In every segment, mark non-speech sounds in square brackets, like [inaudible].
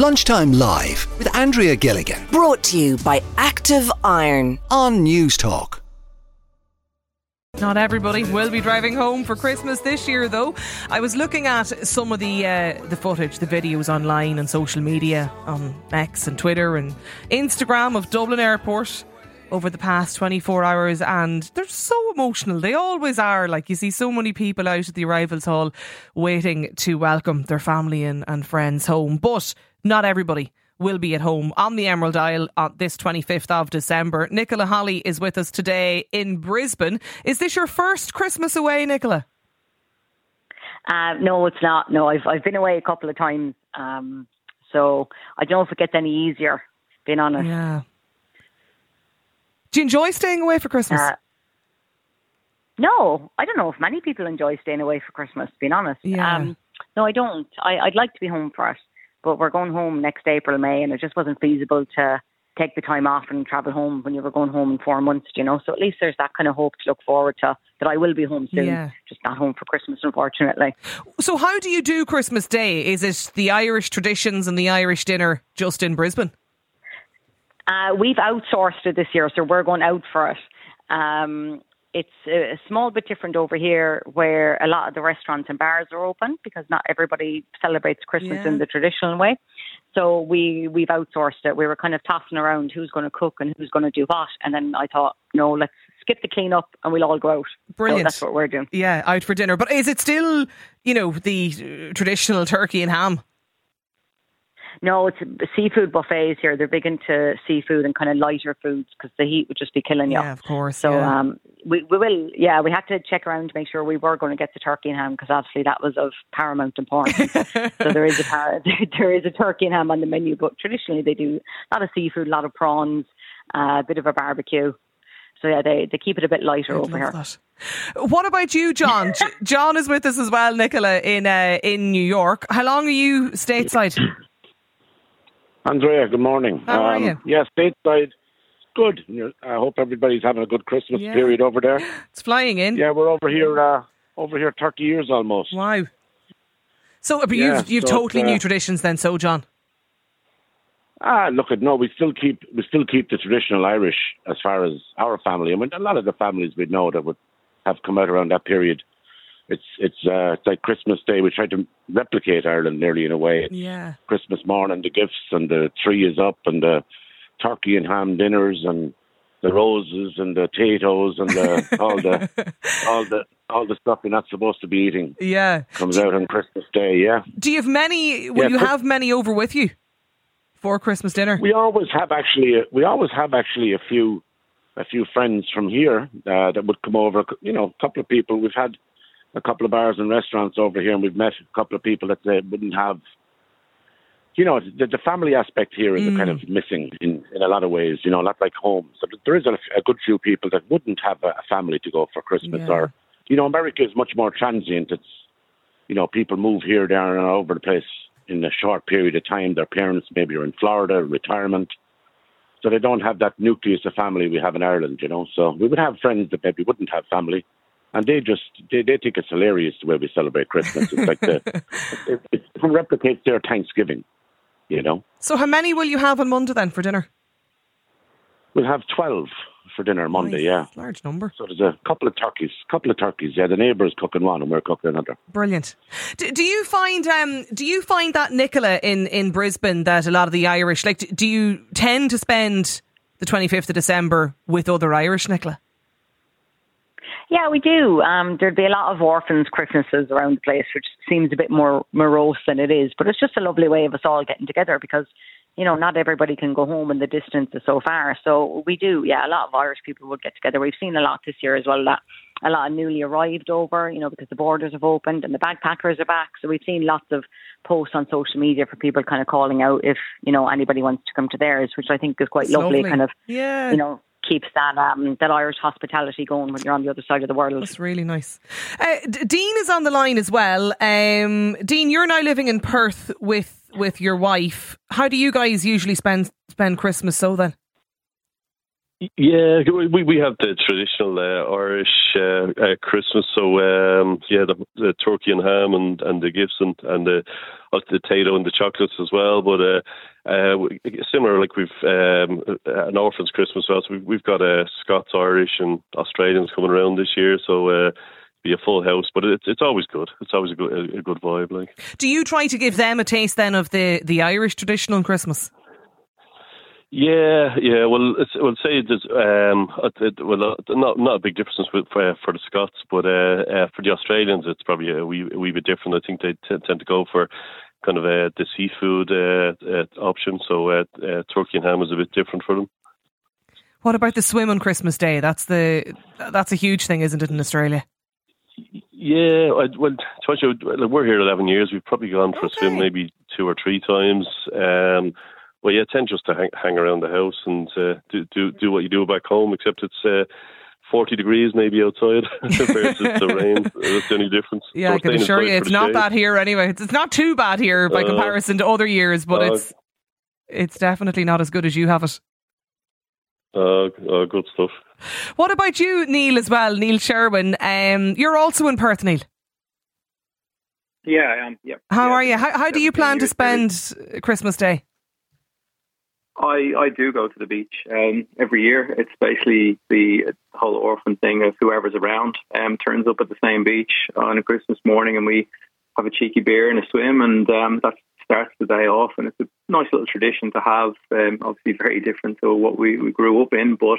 Lunchtime Live with Andrea Gilligan Brought to you by Active Iron. on Newstalk. Not everybody will be driving home for Christmas this year, though. I was looking at some of the uh, the footage, the videos online and social media on X and Twitter and Instagram of Dublin Airport over the past 24 hours, and they're so emotional. They always are. Like you see so many people out at the arrivals hall waiting to welcome their family and, and friends home, but not everybody will be at home on the Emerald Isle on this 25th of December. Nicola Holly is with us today in Brisbane. Is this your first Christmas away, Nicola? Uh, no, it's not. No, I've I've been away a couple of times, um, so I don't know if it gets any easier. Being honest, Yeah. Do you enjoy staying away for Christmas? Uh, no, I don't know if many people enjoy staying away for Christmas. Being honest, Yeah. um, no, I don't. I, I'd like to be home for it, but we're going home next April, May, and it just wasn't feasible to take the time off and travel home when you were going home in four months. You know, so at least there's that kind of hope to look forward to that I will be home soon. Yeah. Just not home for Christmas, unfortunately. so, how do you do Christmas Day? Is it the Irish traditions and the Irish dinner just in Brisbane? Uh, we've outsourced it this year, so we're going out for it. Um, it's a, small bit different over here, where a lot of the restaurants and bars are open because not everybody celebrates Christmas Yeah. in the traditional way. So we we've outsourced it. We were kind of tossing around who's going to cook and who's going to do what, and then I thought, no, let's skip the clean up and we'll all go out. Brilliant. So that's what we're doing. Yeah, out for dinner. But is it still, you know, the traditional turkey and ham? No, it's seafood buffets here. They're big into seafood and kind of lighter foods because the heat would just be killing you. Yeah, of course. So yeah. um, we we will. Yeah, we had to check around to make sure we were going to get the turkey and ham because obviously that was of paramount importance. so there is a [laughs] [laughs] there is a turkey and ham on the menu, but traditionally they do a lot of seafood, a lot of prawns, uh, a bit of a barbecue. So yeah, they they keep it a bit lighter I'd over here. that. What about you, John? [laughs] John is with us as well, Nicola, in uh, in New York. How long are you stateside? Andrea, good morning. How are you? Yeah, stateside, good. I hope everybody's having a good Christmas Yeah. period over there. [gasps] It's flying in. Yeah, we're over here, uh, over here, thirty years almost. Wow. So, but Yeah, you've you've so totally uh, new traditions then, so John. Ah, look at no, we still keep we still keep the traditional Irish as far as our family. I mean, a lot of the families we know that would have come out around that period. It's it's uh, it's like Christmas Day. We try to replicate Ireland nearly in a way. Yeah. Christmas morning, the gifts and the tree is up, and the turkey and ham dinners, and the roses and the potatoes and the, [laughs] all the all the all the stuff you're not supposed to be eating Yeah. comes out on Christmas Day. Yeah, Do you have many? Will Yeah, you Chris- have many over with you for Christmas dinner? we always have actually we always have actually a few a few friends from here uh, that would come over. You know, a couple of people. We've had a couple of bars and restaurants over here, and we've met a couple of people that they wouldn't have. You know, the, the family aspect here is kind mm. of missing in, in a lot of ways. You know, not like home. So there is a, a good few people that wouldn't have a, a family to go for Christmas, Yeah. or you know, America is much more transient. It's you know, people move here, there, and all over the place in a short period of time. Their parents maybe are in Florida, retirement. So they don't have that nucleus of family we have in Ireland, you know. So we would have friends that maybe wouldn't have family, and they just they, they think it's hilarious the way we celebrate Christmas. It's like the [laughs] it, it replicates their Thanksgiving, you know. So, how many will you have on Monday then for dinner? We'll have twelve for dinner Monday, Nice. yeah. Large number. So there's a couple of turkeys, couple of turkeys. Yeah, the neighbours cooking one, and we're cooking another. Brilliant. Do, do you find um do you find that Nicola in in Brisbane that a lot of the Irish like do you tend to spend the 25th of December with other Irish Nicola? Yeah, we do. Um, there'd be a lot of orphans' Christmases around the place, which seems a bit more morose than it is. But it's just a lovely way of us all getting together because, you know, not everybody can go home and the distance is so far. So we do. Yeah, a lot of Irish people would get together. We've seen a lot this year as well. That a lot of newly arrived over, you know, because the borders have opened and the backpackers are back. So we've seen lots of posts on social media for people kind of calling out if you know anybody wants to come to theirs, which I think is quite lovely. lovely. Kind of, Yeah. you know. Keeps that um, that Irish hospitality going when you're on the other side of the world. That's really nice. Uh, D- Dean is on the line as well. Um, Dean, you're now living in Perth with with your wife. How do you guys usually spend spend Christmas? So then, Yeah, we we have the traditional uh, Irish uh, uh, Christmas. So um, yeah, the, the turkey and ham and, and the gifts and and the the Tayto and the chocolates as well. But uh, uh, similar, like we've um, an orphans Christmas. So we've, we've got uh, Scots, Irish, and Australians coming around this year. So. Uh, be a full house, but it's it's always good. It's always a good a, good vibe. Like, do you try to give them a taste then of the the Irish traditional Christmas? Yeah, yeah. Well, it's, well, say there's um, it, well, uh, not not a big difference with, for, for the Scots, but uh, uh, for the Australians, it's probably a wee, a wee bit different. I think they t- tend to go for kind of uh, the seafood uh, uh, option. So uh, uh, turkey and ham is a bit different for them. What about the swim on Christmas Day? That's the that's a huge thing, isn't it, in Australia? Yeah, I, well, we're here eleven years. We've probably gone for okay. a swim maybe two or three times. Um, well, yeah, tend just to hang, hang around the house and uh, do, do do what you do back home. Except it's uh, forty degrees maybe outside [laughs] versus the rain. That's the only difference. Yeah, so I can assure you, it's not shade. bad here anyway. It's, it's not too bad here by uh, comparison to other years, but uh, it's it's definitely not as good as you have it. Uh, uh, good stuff. What about you, Neil, as well? Neil Sherwin. Um, you're also in Perth, Neil. Yeah, I am. Yeah. How yeah, are you? How, how do you plan to spend Christmas Day? I, I do go to the beach um, every year. It's basically the whole orphan thing of whoever's around um, turns up at the same beach on a Christmas morning and we have a cheeky beer and a swim and um, that starts the day off. And it's a nice little tradition to have. Um, obviously, very different to what we, we grew up in, but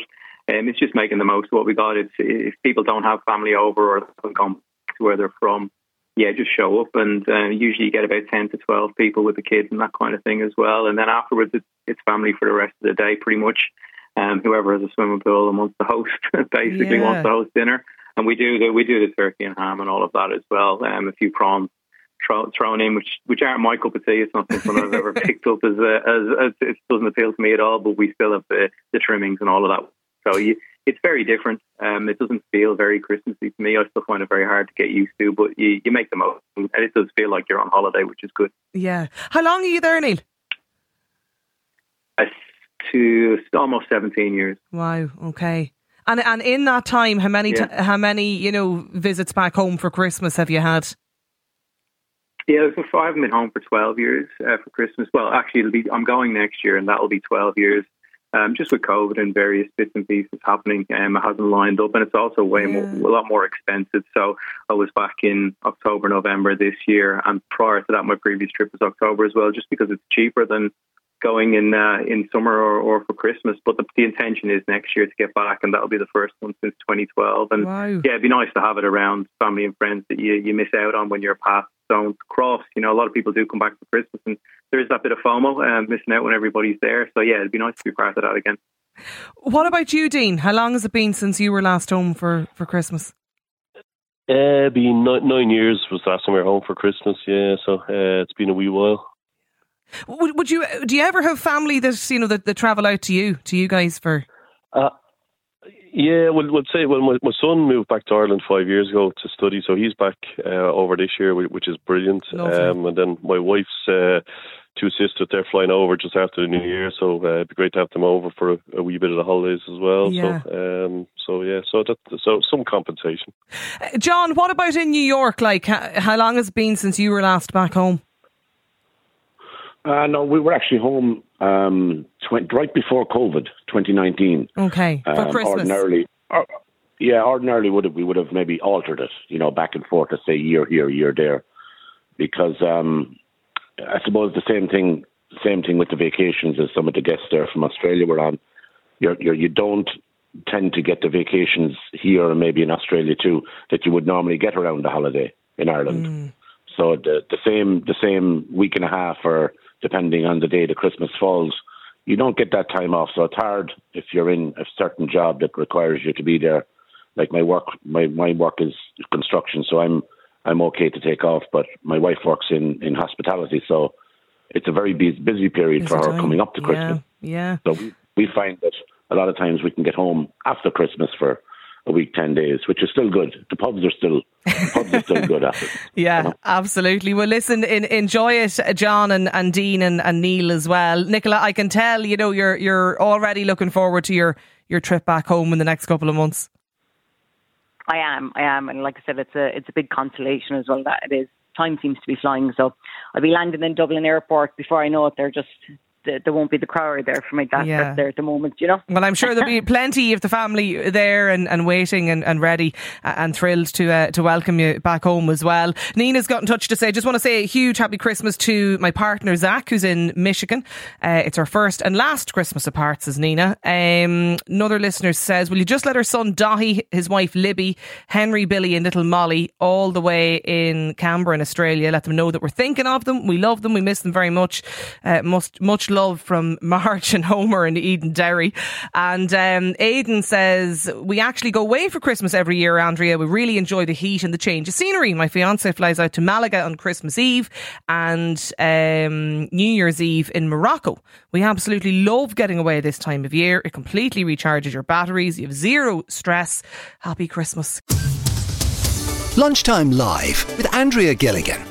um, it's just making the most of what we got. It's, if people don't have family over or haven't gone to where they're from, yeah, just show up. And uh, usually you get about 10 to 12 people with the kids and that kind of thing as well. And then afterwards, it's, it's family for the rest of the day, pretty much. Um, whoever has a swimming pool and [laughs] wants to host, basically yeah. wants to host dinner. And we do the we do the turkey and ham and all of that as well. Um, a few prawns thrown in, which which aren't my cup of tea. It's not something I've ever [laughs] picked up as, a, as, as it doesn't appeal to me at all. But we still have the, the trimmings and all of that. So you, it's very different. Um, it doesn't feel very Christmassy to me. I still find it very hard to get used to, but you, you make the most, and it does feel like you're on holiday, which is good. Yeah. How long are you there, Neil? To almost seventeen years. Wow. Okay. And and in that time, how many yeah. t- how many you know visits back home for Christmas have you had? Yeah, so I haven't been home for twelve years uh, for Christmas. Well, actually, be I'm going next year, and that'll be twelve years um, just with COVID and various bits and pieces happening, um, it hasn't lined up, and it's also way yeah. more, a lot more expensive. So I was back in October, November this year, and prior to that, my previous trip was October as well, just because it's cheaper than going in uh, in summer or, or for Christmas. But the, the, intention is next year to get back, and that'll be the first one since 2012. And wow. yeah, it'd be nice to have it around family and friends that you you miss out on when you're past don't cross. You know, a lot of people do come back for Christmas, and there is that bit of FOMO, um, missing out when everybody's there. So yeah, it'd be nice to be part of that again. What about you, Dean? How long has it been since you were last home for for Christmas? Uh, been nine, nine years was the last time we were home for Christmas. Yeah, so uh, it's been a wee while. Would, would you? Do you ever have family that you know that, that travel out to you to you guys for? Uh, yeah, well, we'll say well, my, my son moved back to Ireland five years ago to study, so he's back uh, over this year, which is brilliant. Um, and then my wife's uh, two sisters, they're flying over just after the New Year, so uh, it'd be great to have them over for a, a wee bit of the holidays as well. Yeah. So, um, so yeah, so that so some compensation. Uh, John, what about in New York? Like, how, how long has it been since you were last back home? Uh, no, we were actually home um, tw- right before COVID, 2019. Okay, for um, Christmas. Ordinarily, uh, yeah, ordinarily would have we would have maybe altered it, you know, back and forth to say year here, year there, because um, I suppose the same thing, same thing with the vacations as some of the guests there from Australia were on. You're, you're, you don't tend to get the vacations here and maybe in Australia too that you would normally get around the holiday in Ireland. Mm. So the the same the same week and a half or depending on the day the Christmas falls. You don't get that time off, so it's hard if you're in a certain job that requires you to be there. Like my work, my my work is construction, so I'm I'm okay to take off. But my wife works in in hospitality, so it's a very busy busy period for her time. coming up to Christmas. Yeah, yeah. So we, we find that a lot of times we can get home after Christmas for a week, 10 days, which is still good. The pubs are still, pubs are still good after. [laughs] Yeah, you know? absolutely. Well, listen, in, enjoy it, John and, and Dean and, and Neil as well. Nicola, I can tell, you know, you're, you're already looking forward to your, your trip back home in the next couple of months. I am, I am. And like I said, it's a, it's a big consolation as well that it is time seems to be flying. So I'll be landing in Dublin Airport before I know it. They're just there won't be the crowd there for my dad yeah. there at the moment, you know. Well, I'm sure there'll be [laughs] plenty of the family there and, and waiting and, and ready and thrilled to uh, to welcome you back home as well. Nina's got in touch to say, just want to say a huge happy Christmas to my partner Zach, who's in Michigan. Uh, it's our first and last Christmas apart, says Nina. Um, another listener says, Will you just let her son Dahi, his wife Libby, Henry, Billy, and little Molly all the way in Canberra in Australia? Let them know that we're thinking of them. We love them. We miss them very much. Uh, must, much love from [laughs] March and Homer and Eden Derry. And um, says, We actually go away for Christmas every year, Andrea. We really enjoy the heat and the change of scenery. My fiance flies out to Malaga on Christmas Eve and um, New Year's Eve in Morocco. We absolutely love getting away this time of year. It completely recharges your batteries. You have zero stress. Happy Christmas. Lunchtime Live with Andrea Gilligan.